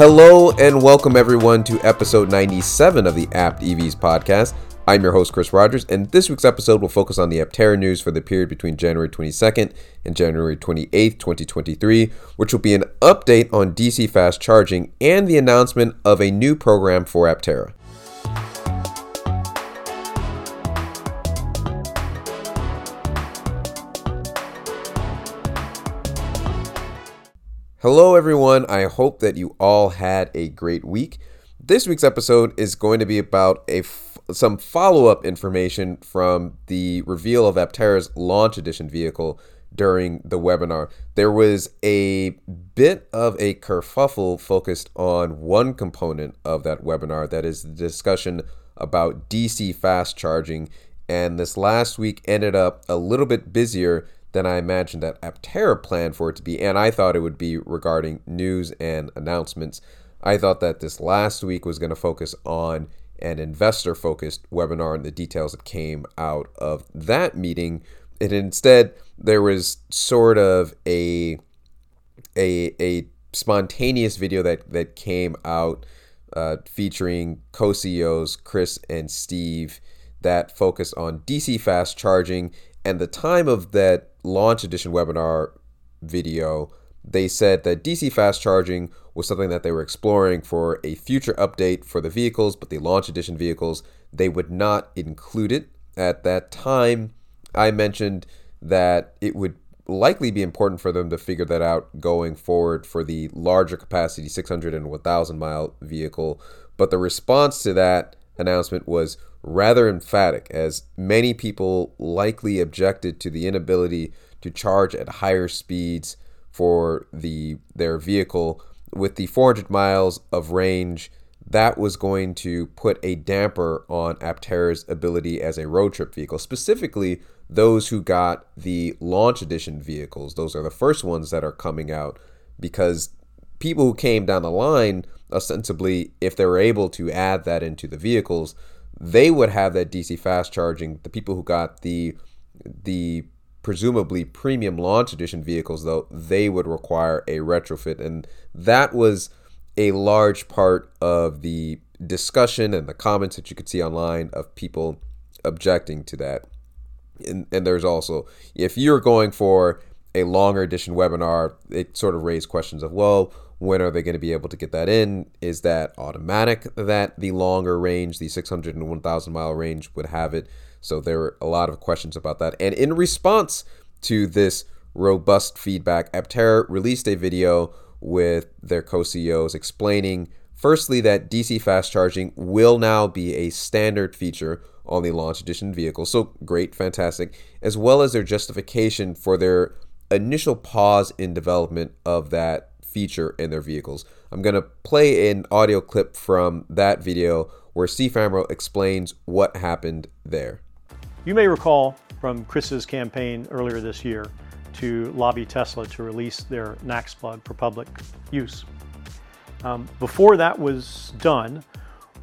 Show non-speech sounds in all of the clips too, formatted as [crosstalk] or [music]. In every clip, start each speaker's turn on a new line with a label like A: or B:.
A: Hello and welcome everyone to episode 97 of the Apt EVs podcast. I'm your host Chris Rogers, and this week's episode will focus on the Aptera news for the period between January 22nd and January 28th, 2023, which will be an update on DC fast charging and the announcement of a new program for Aptera. Hello, everyone. I hope that you all had a great week. This week's episode is going to be about a f- some follow up information from the reveal of Aptera's launch edition vehicle during the webinar. There was a bit of a kerfuffle focused on one component of that webinar that is the discussion about DC fast charging. And this last week ended up a little bit busier than I imagined that Aptera planned for it to be, and I thought it would be regarding news and announcements. I thought that this last week was going to focus on an investor focused webinar and the details that came out of that meeting. And instead, there was sort of a a, a spontaneous video that, that came out uh, featuring co CEOs Chris and Steve that focused on DC fast charging. And the time of that launch edition webinar video, they said that DC fast charging was something that they were exploring for a future update for the vehicles, but the launch edition vehicles, they would not include it. At that time, I mentioned that it would likely be important for them to figure that out going forward for the larger capacity 600 and 1000 mile vehicle. But the response to that announcement was rather emphatic, as many people likely objected to the inability to charge at higher speeds for the their vehicle. With the 400 miles of range that was going to put a damper on Aptera's ability as a road trip vehicle specifically those who got the launch edition vehicles. Those are the first ones that are coming out because people who came down the line ostensibly if they were able to add that into the vehicles they would have that DC fast charging. The people who got the the presumably premium launch edition vehicles though they would require a retrofit and that was a large part of the discussion and the comments that you could see online of people objecting to that and, and there's also if you're going for a longer edition webinar it sort of raised questions of well when are they going to be able to get that in? Is that automatic that the longer range, the 600 and 1000 mile range, would have it? So there were a lot of questions about that. And in response to this robust feedback, Aptera released a video with their co CEOs explaining, firstly, that DC fast charging will now be a standard feature on the launch edition vehicle. So great, fantastic, as well as their justification for their initial pause in development of that feature in their vehicles. I'm going to play an audio clip from that video where Steve Fambro explains what happened there.
B: You may recall from Chris's campaign earlier this year to lobby Tesla to release their NACS plug for public use. Um, before that was done,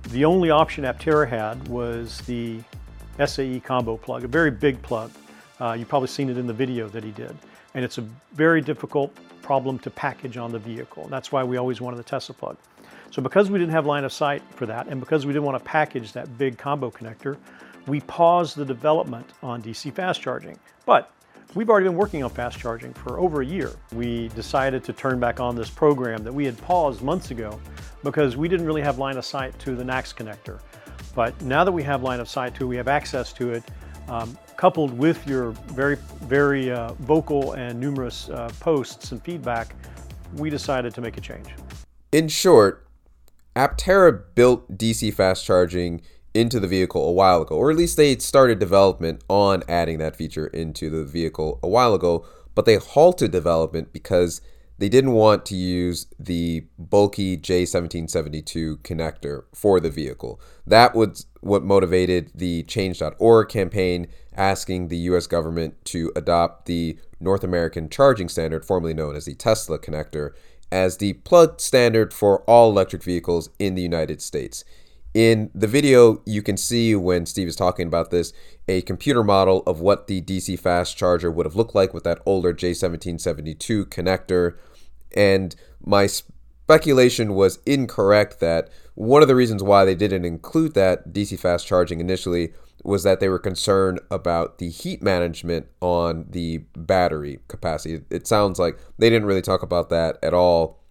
B: the only option Aptera had was the SAE combo plug, a very big plug. Uh, you've probably seen it in the video that he did. And it's a very difficult problem to package on the vehicle. That's why we always wanted the Tesla plug. So because we didn't have line of sight for that, and because we didn't want to package that big combo connector, we paused the development on DC fast charging. But we've already been working on fast charging for over a year. We decided to turn back on this program that we had paused months ago because we didn't really have line of sight to the NACS connector. But now that we have line of sight to it, we have access to it, um, coupled with your very, very uh, vocal and numerous uh, posts and feedback, we decided to make a change.
A: In short, Aptera built DC fast charging into the vehicle a while ago, or at least they started development on adding that feature into the vehicle a while ago, but they halted development because they didn't want to use the bulky J1772 connector for the vehicle. That was what motivated the Change.org campaign asking the US government to adopt the North American Charging Standard, formerly known as the Tesla connector, as the plug standard for all electric vehicles in the United States. In the video, you can see when Steve is talking about this, a computer model of what the DC fast charger would have looked like with that older J1772 connector. And my speculation was incorrect that one of the reasons why they didn't include that DC fast charging initially was that they were concerned about the heat management on the battery capacity. It sounds like they didn't really talk about that at all.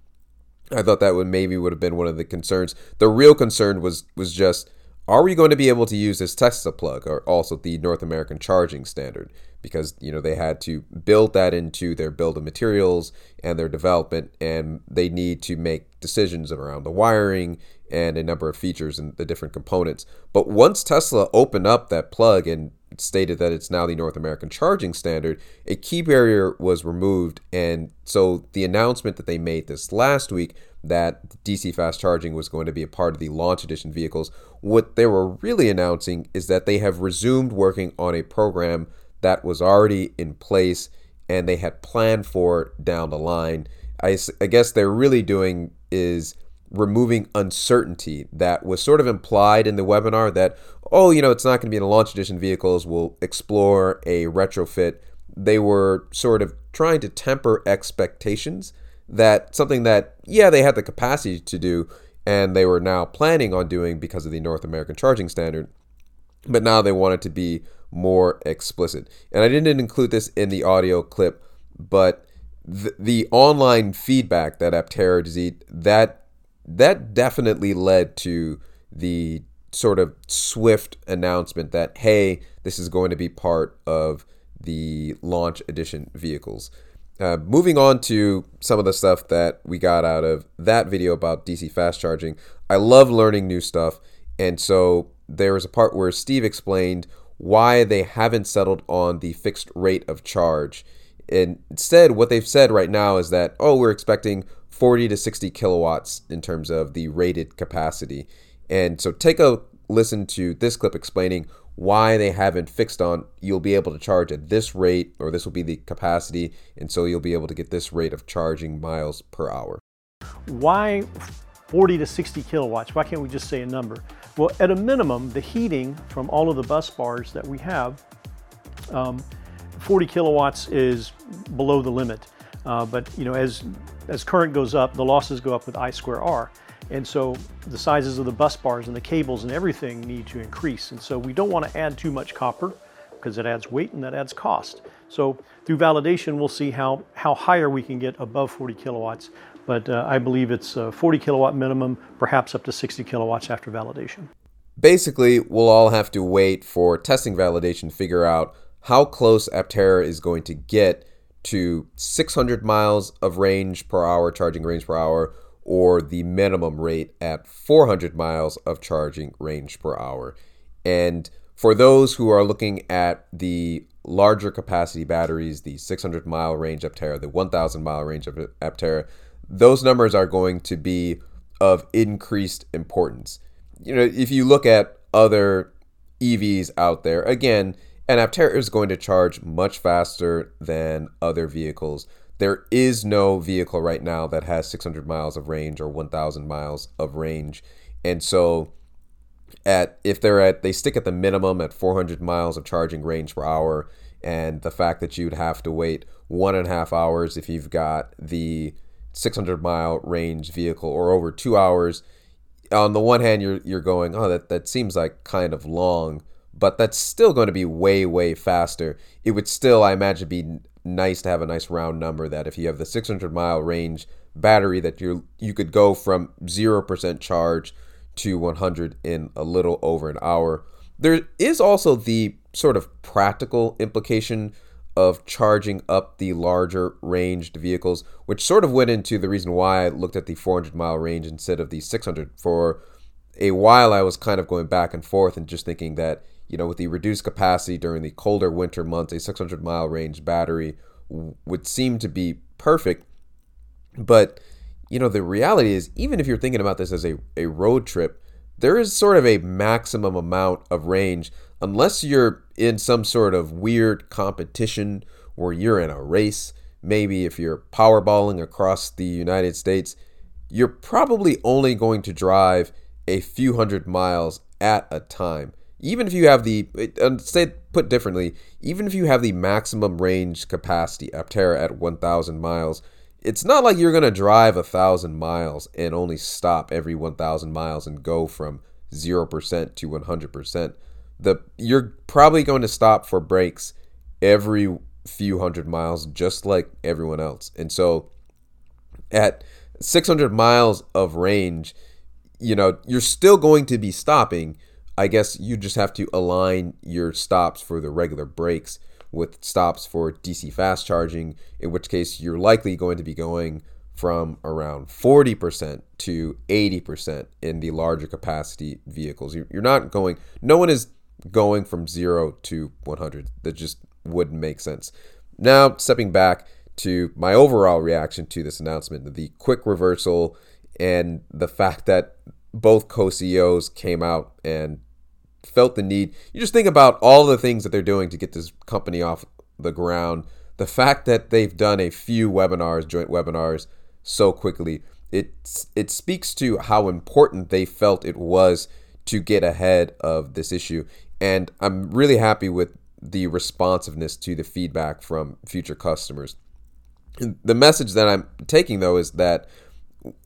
A: I thought that would maybe would have been one of the concerns. The real concern was was just are we going to be able to use this Tesla plug or also the North American charging standard? Because you know they had to build that into their build of materials and their development, and they need to make decisions around the wiring and a number of features and the different components. But once Tesla opened up that plug and stated that it's now the North American charging standard, a key barrier was removed. And so the announcement that they made this last week that DC fast charging was going to be a part of the launch edition vehicles, what they were really announcing is that they have resumed working on a program that was already in place and they had planned for down the line. I, I guess they're really doing is removing uncertainty that was sort of implied in the webinar that, oh, you know, it's not going to be in the launch edition vehicles. We'll explore a retrofit. They were sort of trying to temper expectations that something that, yeah, they had the capacity to do and they were now planning on doing because of the North American charging standard, but now they wanted to be more explicit. And I didn't include this in the audio clip, but the, the online feedback that Aptera received, that that definitely led to the sort of swift announcement that hey, this is going to be part of the launch edition vehicles. Uh, moving on to some of the stuff that we got out of that video about DC fast charging, I love learning new stuff. And so there was a part where Steve explained why they haven't settled on the fixed rate of charge. And instead, what they've said right now is that, oh, we're expecting 40 to 60 kilowatts in terms of the rated capacity. And so take a listen to this clip explaining why they haven't fixed on you'll be able to charge at this rate or this will be the capacity and so you'll be able to get this rate of charging miles per hour.
B: Why 40 to 60 kilowatts? Why can't we just say a number? Well, at a minimum, the heating from all of the bus bars that we have, um, 40 kilowatts is below the limit. Uh, but you know, as as current goes up, the losses go up with I square R. And so the sizes of the bus bars and the cables and everything need to increase. And so we don't want to add too much copper because it adds weight and that adds cost. So through validation, we'll see how, how higher we can get above 40 kilowatts. But uh, I believe it's 40 kilowatt minimum, perhaps up to 60 kilowatts after validation.
A: Basically, we'll all have to wait for testing validation to figure out how close Aptera is going to get to 600 miles of range per hour, charging range per hour, or the minimum rate at 400 miles of charging range per hour. And for those who are looking at the larger capacity batteries, the 600 mile range Aptera, the 1000 mile range of Aptera, those numbers are going to be of increased importance. You know, if you look at other EVs out there, again, and Aptera is going to charge much faster than other vehicles. There is no vehicle right now that has 600 miles of range or 1,000 miles of range, and so at if they're at they stick at the minimum at 400 miles of charging range per hour, and the fact that you'd have to wait one and a half hours if you've got the 600 mile range vehicle or over two hours. On the one hand, you're you're going, oh, that that seems like kind of long but that's still going to be way way faster it would still i imagine be nice to have a nice round number that if you have the 600 mile range battery that you you could go from 0% charge to 100 in a little over an hour there is also the sort of practical implication of charging up the larger ranged vehicles, which sort of went into the reason why I looked at the 400 mile range instead of the 600. For a while, I was kind of going back and forth and just thinking that you know, with the reduced capacity during the colder winter months, a 600 mile range battery would seem to be perfect. But, you know, the reality is, even if you're thinking about this as a, a road trip, there is sort of a maximum amount of range, unless you're in some sort of weird competition where you're in a race. Maybe if you're powerballing across the United States, you're probably only going to drive a few hundred miles at a time even if you have the uh, say put differently, even if you have the maximum range capacity Aptera at 1,000 miles, it's not like you're going to drive a thousand miles and only stop every 1,000 miles and go from 0% to 100%. The, you're probably going to stop for breaks every few hundred miles, just like everyone else. And so at 600 miles of range, you know, you're still going to be stopping. I guess you just have to align your stops for the regular breaks with stops for DC fast charging, in which case you're likely going to be going from around 40% to 80% in the larger capacity vehicles. You're not going, no one is going from zero to 100. That just wouldn't make sense. Now, stepping back to my overall reaction to this announcement, the quick reversal and the fact that both co CEOs came out and felt the need. You just think about all the things that they're doing to get this company off the ground. The fact that they've done a few webinars, joint webinars, so quickly, it it speaks to how important they felt it was to get ahead of this issue. And I'm really happy with the responsiveness to the feedback from future customers. The message that I'm taking though is that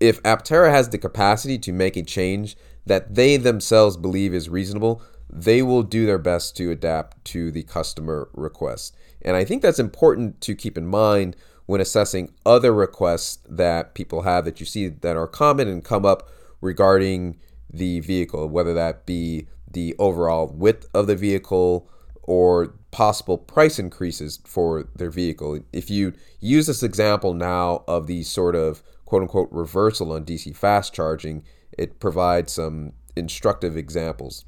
A: if Aptera has the capacity to make a change that they themselves believe is reasonable, they will do their best to adapt to the customer request. And I think that's important to keep in mind when assessing other requests that people have that you see that are common and come up regarding the vehicle, whether that be the overall width of the vehicle or possible price increases for their vehicle. If you use this example now of the sort of quote unquote reversal on DC fast charging, it provides some instructive examples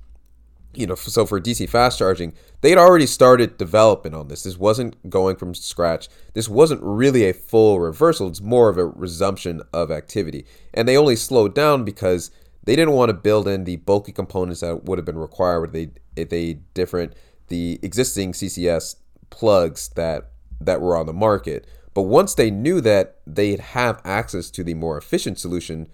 A: you know, so for DC fast charging, they had already started development on this. This wasn't going from scratch. This wasn't really a full reversal. It's more of a resumption of activity. And they only slowed down because they didn't want to build in the bulky components that would have been required with they if they different the existing CCS plugs that that were on the market. But once they knew that they'd have access to the more efficient solution,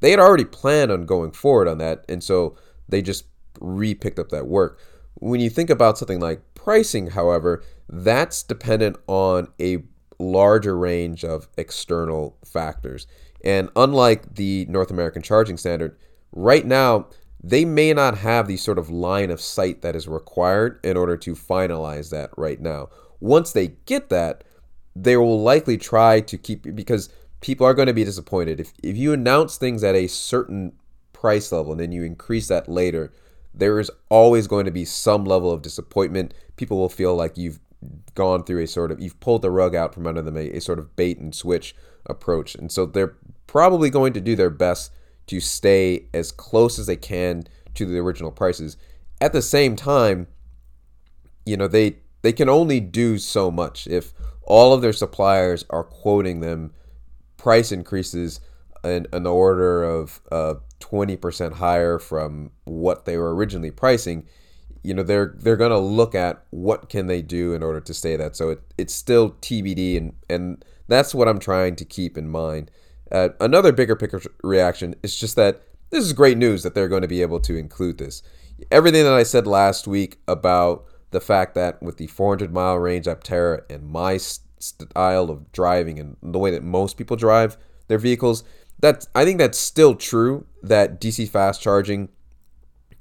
A: they had already planned on going forward on that. And so they just re picked up that work. When you think about something like pricing, however, that's dependent on a larger range of external factors. And unlike the North American charging standard, right now, they may not have the sort of line of sight that is required in order to finalize that right now. Once they get that, they will likely try to keep because people are going to be disappointed. If, if you announce things at a certain price level and then you increase that later, there is always going to be some level of disappointment. People will feel like you've gone through a sort of you've pulled the rug out from under them a, a sort of bait and switch approach. And so they're probably going to do their best to stay as close as they can to the original prices. At the same time, you know, they they can only do so much if all of their suppliers are quoting them price increases in, the order of uh, 20% higher from what they were originally pricing, you know, they're they're going to look at what can they do in order to stay that. So it, it's still TBD and and that's what I'm trying to keep in mind. Uh, another bigger picture reaction is just that this is great news that they're going to be able to include this. Everything that I said last week about the fact that with the 400 mile range Aptera and my style of driving and the way that most people drive their vehicles, that I think that's still true that DC fast charging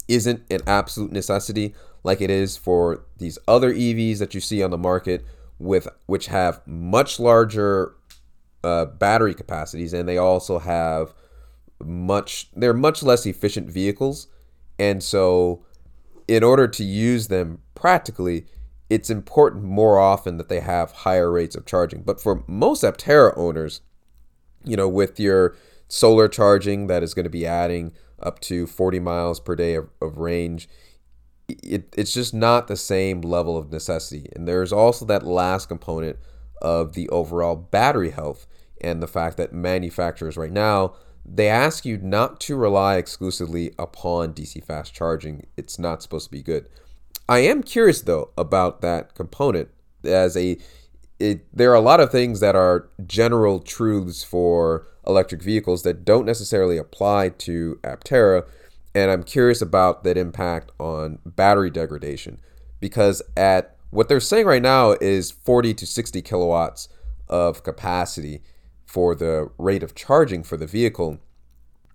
A: isn't an absolute necessity like it is for these other EVs that you see on the market with which have much larger uh, battery capacities and they also have much they're much less efficient vehicles and so in order to use them practically it's important more often that they have higher rates of charging but for most Aptera owners you know with your solar charging that is going to be adding up to 40 miles per day of, of range. It, it's just not the same level of necessity. And there's also that last component of the overall battery health and the fact that manufacturers right now they ask you not to rely exclusively upon DC fast charging. It's not supposed to be good. I am curious though about that component as a it, there are a lot of things that are general truths for electric vehicles that don't necessarily apply to Aptera. And I'm curious about that impact on battery degradation because at what they're saying right now is 40 to 60 kilowatts of capacity for the rate of charging for the vehicle,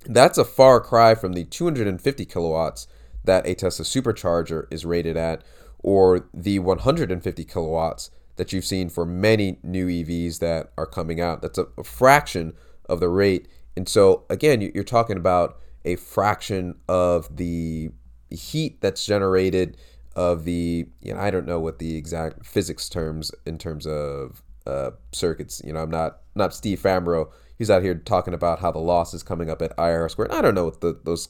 A: that's a far cry from the 250 kilowatts that a Tesla supercharger is rated at, or the 150 kilowatts that you've seen for many new EVs that are coming out. That's a, a fraction of the rate. And so, again, you're talking about a fraction of the heat that's generated of the you know I don't know what the exact physics terms in terms of uh, circuits. You know, I'm not not Steve Fambro. He's out here talking about how the loss is coming up at IR squared. I don't know what the, those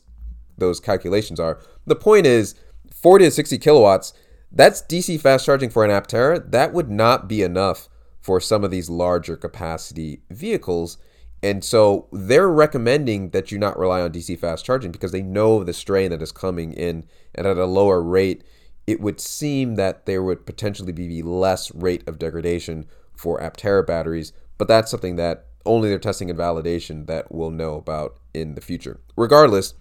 A: those calculations are. The point is, 40 to 60 kilowatts. That's DC fast charging for an Aptera. That would not be enough for some of these larger capacity vehicles. And so they're recommending that you not rely on DC fast charging because they know the strain that is coming in and at a lower rate it would seem that there would potentially be less rate of degradation for Aptera batteries, but that's something that only their testing and validation that we'll know about in the future. Regardless,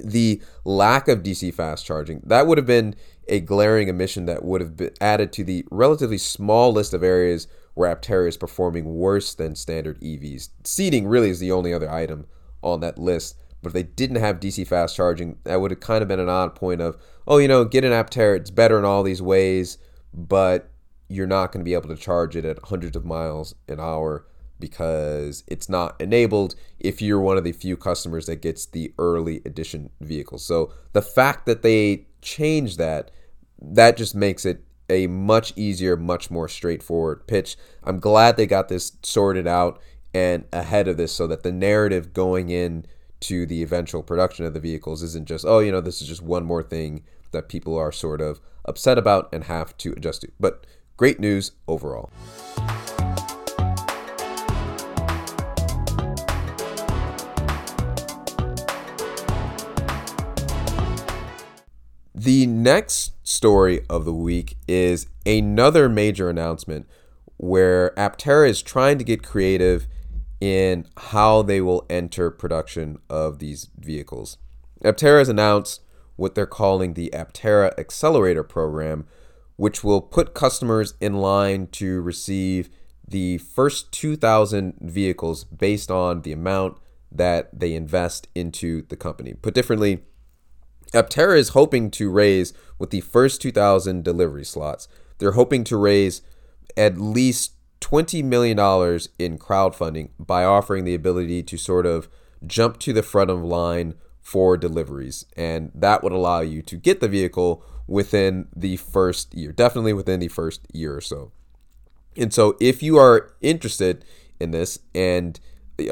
A: the lack of DC fast charging, that would have been a glaring omission that would have been added to the relatively small list of areas where Aptera is performing worse than standard EVs. Seating really is the only other item on that list. But if they didn't have DC fast charging, that would have kind of been an odd point of, oh, you know, get an Aptera, it's better in all these ways, but you're not going to be able to charge it at hundreds of miles an hour because it's not enabled if you're one of the few customers that gets the early edition vehicle. So the fact that they changed that, that just makes it a much easier, much more straightforward pitch. I'm glad they got this sorted out and ahead of this so that the narrative going in to the eventual production of the vehicles isn't just, oh, you know, this is just one more thing that people are sort of upset about and have to adjust to. But great news overall. The next story of the week is another major announcement where Aptera is trying to get creative in how they will enter production of these vehicles. Aptera has announced what they're calling the Aptera Accelerator Program, which will put customers in line to receive the first 2,000 vehicles based on the amount that they invest into the company. Put differently, Aptera is hoping to raise with the first 2,000 delivery slots. They're hoping to raise at least $20 million in crowdfunding by offering the ability to sort of jump to the front of line for deliveries. And that would allow you to get the vehicle within the first year, definitely within the first year or so. And so, if you are interested in this, and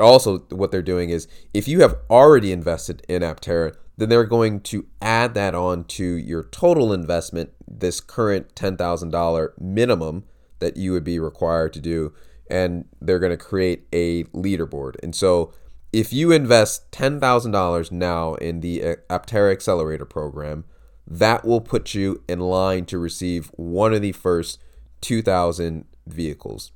A: also what they're doing is if you have already invested in Aptera, then they're going to add that on to your total investment, this current $10,000 minimum that you would be required to do and they're going to create a leaderboard. And so if you invest $10,000 now in the uh, Aptera Accelerator program, that will put you in line to receive one of the first 2,000 vehicles.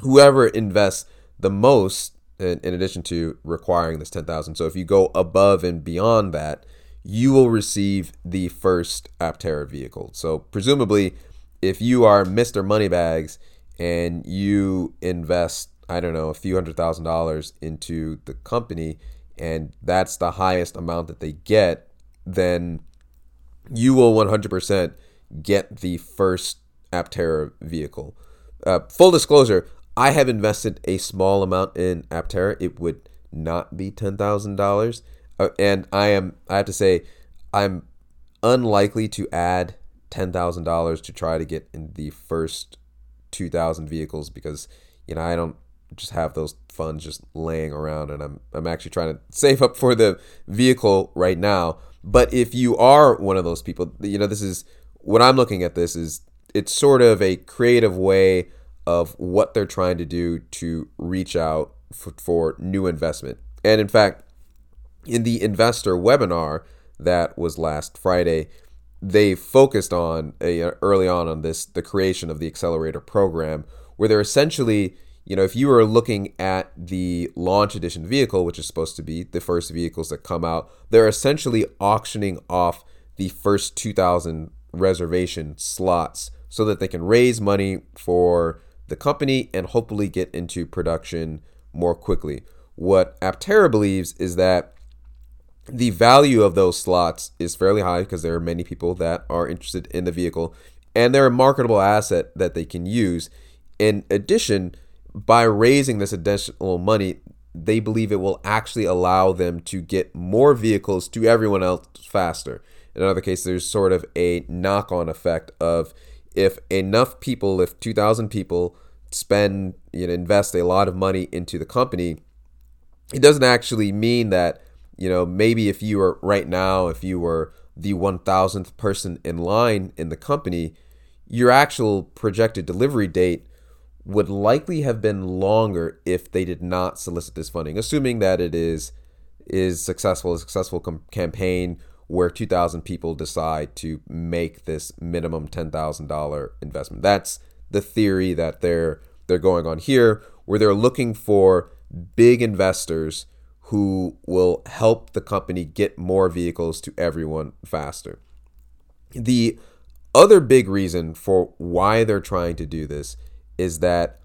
A: Whoever invests the most, in, in addition to requiring this 10,000, so if you go above and beyond that, you will receive the first Aptera vehicle. So presumably, if you are Mr. Moneybags and you invest, I don't know, a few hundred thousand dollars into the company and that's the highest amount that they get, then you will 100% get the first Aptera vehicle. Uh, full disclosure, I have invested a small amount in Aptera. It would not be $10,000. Uh, and I am, I have to say, I'm unlikely to add $10,000 to try to get in the first 2,000 vehicles because, you know, I don't just have those funds just laying around and I'm, I'm actually trying to save up for the vehicle right now. But if you are one of those people, you know, this is what I'm looking at this is it's sort of a creative way of what they're trying to do to reach out for, for new investment. And in fact, in the investor webinar that was last Friday, they focused on a, early on on this the creation of the accelerator program where they're essentially you know if you were looking at the launch edition vehicle which is supposed to be the first vehicles that come out they're essentially auctioning off the first 2000 reservation slots so that they can raise money for the company and hopefully get into production more quickly. What Aptera believes is that the value of those slots is fairly high because there are many people that are interested in the vehicle and they're a marketable asset that they can use. In addition, by raising this additional money, they believe it will actually allow them to get more vehicles to everyone else faster. In other case, there's sort of a knock on effect of if enough people, if 2,000 people spend, you know, invest a lot of money into the company, it doesn't actually mean that, you know, maybe if you were right now, if you were the 1000th person in line in the company, your actual projected delivery date would likely have been longer if they did not solicit this funding, assuming that it is is successful, a successful com- campaign where 2,000 people decide to make this minimum $10,000 investment. That's the theory that they're they're going on here, where they're looking for big investors who will help the company get more vehicles to everyone faster. The other big reason for why they're trying to do this is that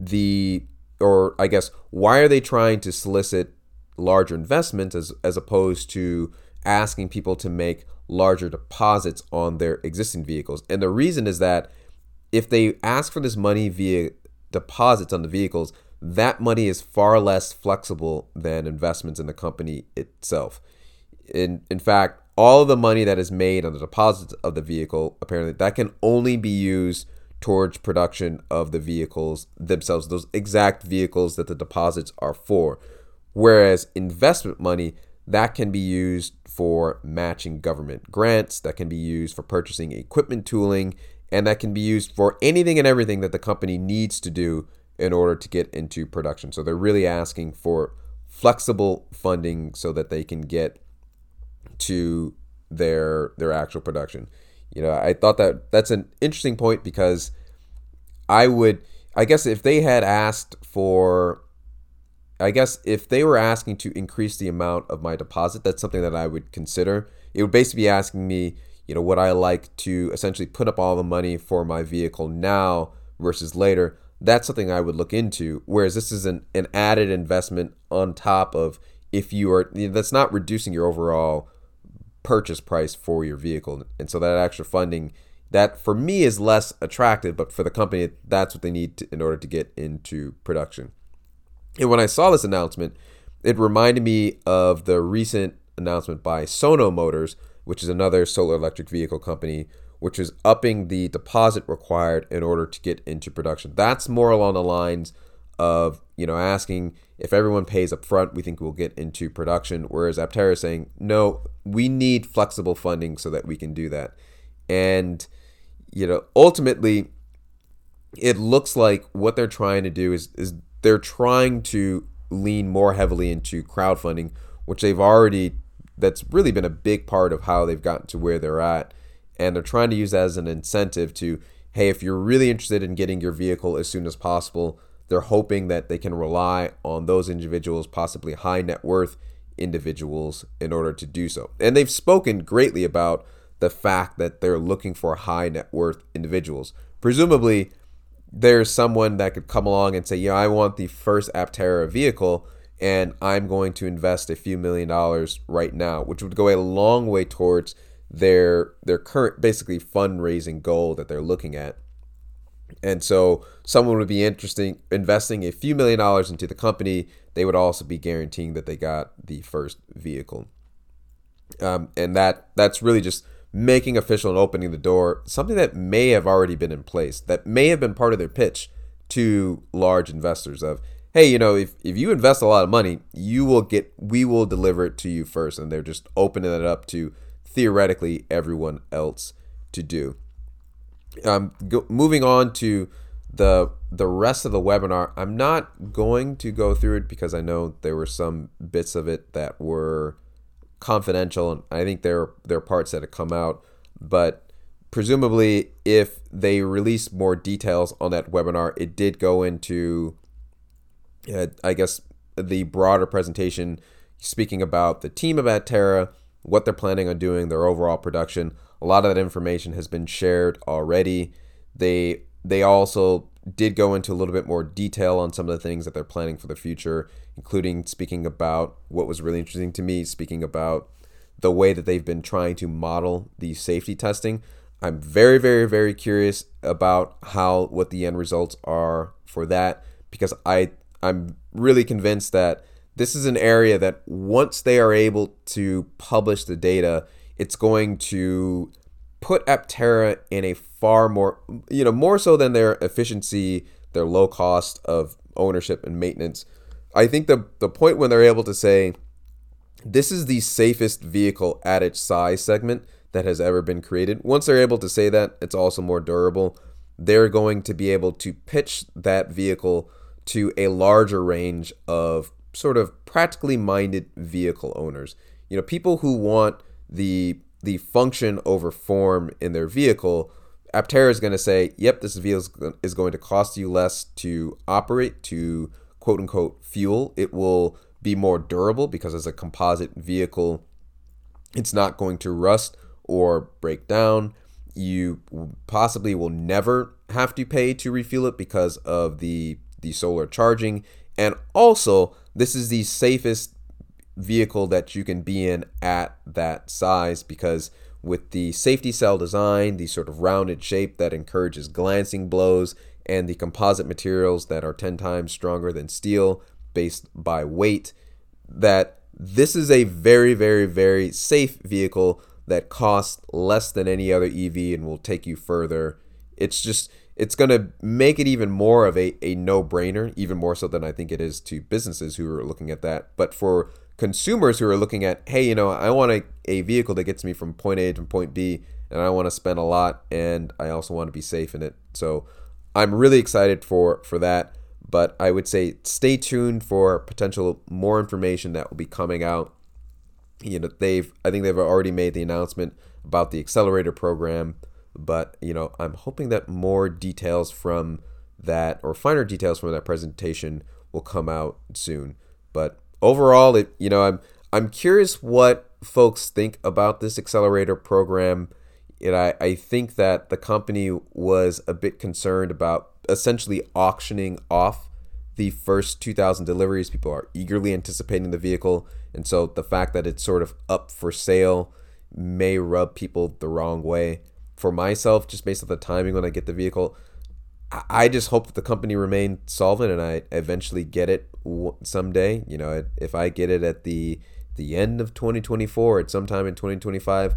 A: the or I guess why are they trying to solicit larger investments as as opposed to asking people to make larger deposits on their existing vehicles? And the reason is that if they ask for this money via deposits on the vehicles, that money is far less flexible than investments in the company itself. In in fact, all the money that is made on the deposits of the vehicle apparently that can only be used towards production of the vehicles themselves, those exact vehicles that the deposits are for. Whereas investment money, that can be used for matching government grants, that can be used for purchasing equipment tooling, and that can be used for anything and everything that the company needs to do in order to get into production. So they're really asking for flexible funding so that they can get to their their actual production. You know, I thought that that's an interesting point because I would, I guess, if they had asked for, I guess, if they were asking to increase the amount of my deposit, that's something that I would consider. It would basically be asking me, you know, would I like to essentially put up all the money for my vehicle now versus later? That's something I would look into. Whereas this is an, an added investment on top of if you are, you know, that's not reducing your overall purchase price for your vehicle. And so that extra funding that for me is less attractive, but for the company, that's what they need to, in order to get into production. And when I saw this announcement, it reminded me of the recent announcement by Sono Motors, which is another solar electric vehicle company, which is upping the deposit required in order to get into production. That's more along the lines of you know asking if everyone pays up front, we think we'll get into production. Whereas Aptera is saying, no, we need flexible funding so that we can do that. And, you know, ultimately, it looks like what they're trying to do is, is they're trying to lean more heavily into crowdfunding, which they've already, that's really been a big part of how they've gotten to where they're at. And they're trying to use that as an incentive to, hey, if you're really interested in getting your vehicle as soon as possible, they're hoping that they can rely on those individuals, possibly high net worth individuals, in order to do so. And they've spoken greatly about the fact that they're looking for high net worth individuals. Presumably, there's someone that could come along and say, "Yeah, I want the first Aptera vehicle, and I'm going to invest a few million dollars right now," which would go a long way towards their their current basically fundraising goal that they're looking at. And so someone would be interesting investing a few million dollars into the company. They would also be guaranteeing that they got the first vehicle. Um, and that that's really just making official and opening the door, something that may have already been in place, that may have been part of their pitch to large investors of, hey, you know, if, if you invest a lot of money, you will get, we will deliver it to you first. And they're just opening it up to theoretically everyone else to do um, go, moving on to the the rest of the webinar, I'm not going to go through it because I know there were some bits of it that were confidential, and I think there there are parts that have come out. But presumably, if they release more details on that webinar, it did go into, uh, I guess, the broader presentation, speaking about the team of Terra, what they're planning on doing, their overall production, a lot of that information has been shared already. They they also did go into a little bit more detail on some of the things that they're planning for the future, including speaking about what was really interesting to me, speaking about the way that they've been trying to model the safety testing. I'm very, very, very curious about how what the end results are for that because I I'm really convinced that this is an area that once they are able to publish the data, it's going to put Aptera in a far more, you know, more so than their efficiency, their low cost of ownership and maintenance. I think the the point when they're able to say this is the safest vehicle at its size segment that has ever been created. Once they're able to say that, it's also more durable. They're going to be able to pitch that vehicle to a larger range of sort of practically minded vehicle owners. You know, people who want the the function over form in their vehicle. Aptera is going to say, "Yep, this vehicle is going to cost you less to operate, to quote unquote fuel. It will be more durable because as a composite vehicle, it's not going to rust or break down. You possibly will never have to pay to refuel it because of the the solar charging and also this is the safest vehicle that you can be in at that size because with the safety cell design, the sort of rounded shape that encourages glancing blows, and the composite materials that are 10 times stronger than steel based by weight, that this is a very, very, very safe vehicle that costs less than any other EV and will take you further. It's just it's going to make it even more of a, a no-brainer even more so than i think it is to businesses who are looking at that but for consumers who are looking at hey you know i want a, a vehicle that gets me from point a to point b and i want to spend a lot and i also want to be safe in it. So i'm really excited for for that but i would say stay tuned for potential more information that will be coming out. You know they've i think they've already made the announcement about the accelerator program but you know i'm hoping that more details from that or finer details from that presentation will come out soon. But overall it you know i'm i'm curious what folks think about this accelerator program. And I, I think that the company was a bit concerned about essentially auctioning off the first 2000 deliveries. People are eagerly anticipating the vehicle. And so the fact that it's sort of up for sale may rub people the wrong way. For myself, just based on the timing when I get the vehicle, I just hope that the company remain solvent and I eventually get it someday. You know, if I get it at the the end of 2024 at sometime in 2025,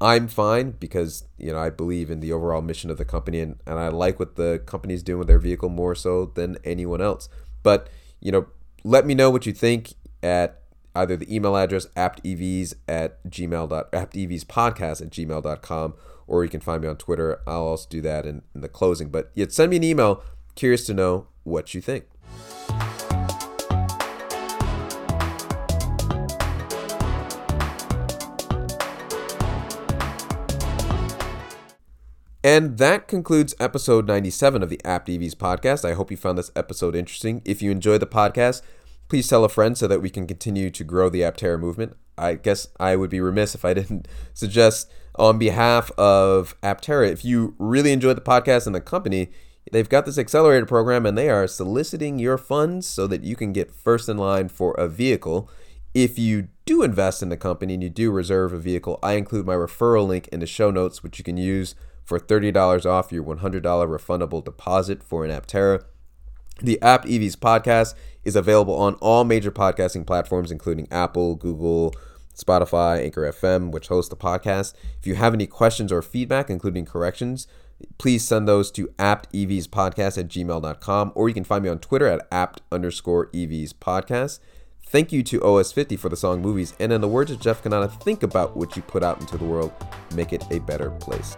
A: I'm fine because you know I believe in the overall mission of the company and, and I like what the company's doing with their vehicle more so than anyone else. But you know, let me know what you think at either the email address aptevs at gmail dot aptevspodcast at gmail.com or you can find me on Twitter. I'll also do that in, in the closing. But yet, send me an email. Curious to know what you think. And that concludes episode 97 of the Apt EVs podcast. I hope you found this episode interesting. If you enjoyed the podcast, please tell a friend so that we can continue to grow the Aptera movement. I guess I would be remiss if I didn't [laughs] suggest on behalf of Aptera, if you really enjoyed the podcast and the company, they've got this accelerator program and they are soliciting your funds so that you can get first in line for a vehicle. If you do invest in the company and you do reserve a vehicle, I include my referral link in the show notes, which you can use for $30 off your $100 refundable deposit for an Aptera. The Apt EVs podcast is available on all major podcasting platforms, including Apple, Google, Spotify, Anchor FM, which hosts the podcast. If you have any questions or feedback, including corrections, please send those to aptevspodcast at gmail.com or you can find me on Twitter at apt underscore evs podcast. Thank you to OS50 for the song Movies. And in the words of Jeff Kanata, think about what you put out into the world, make it a better place.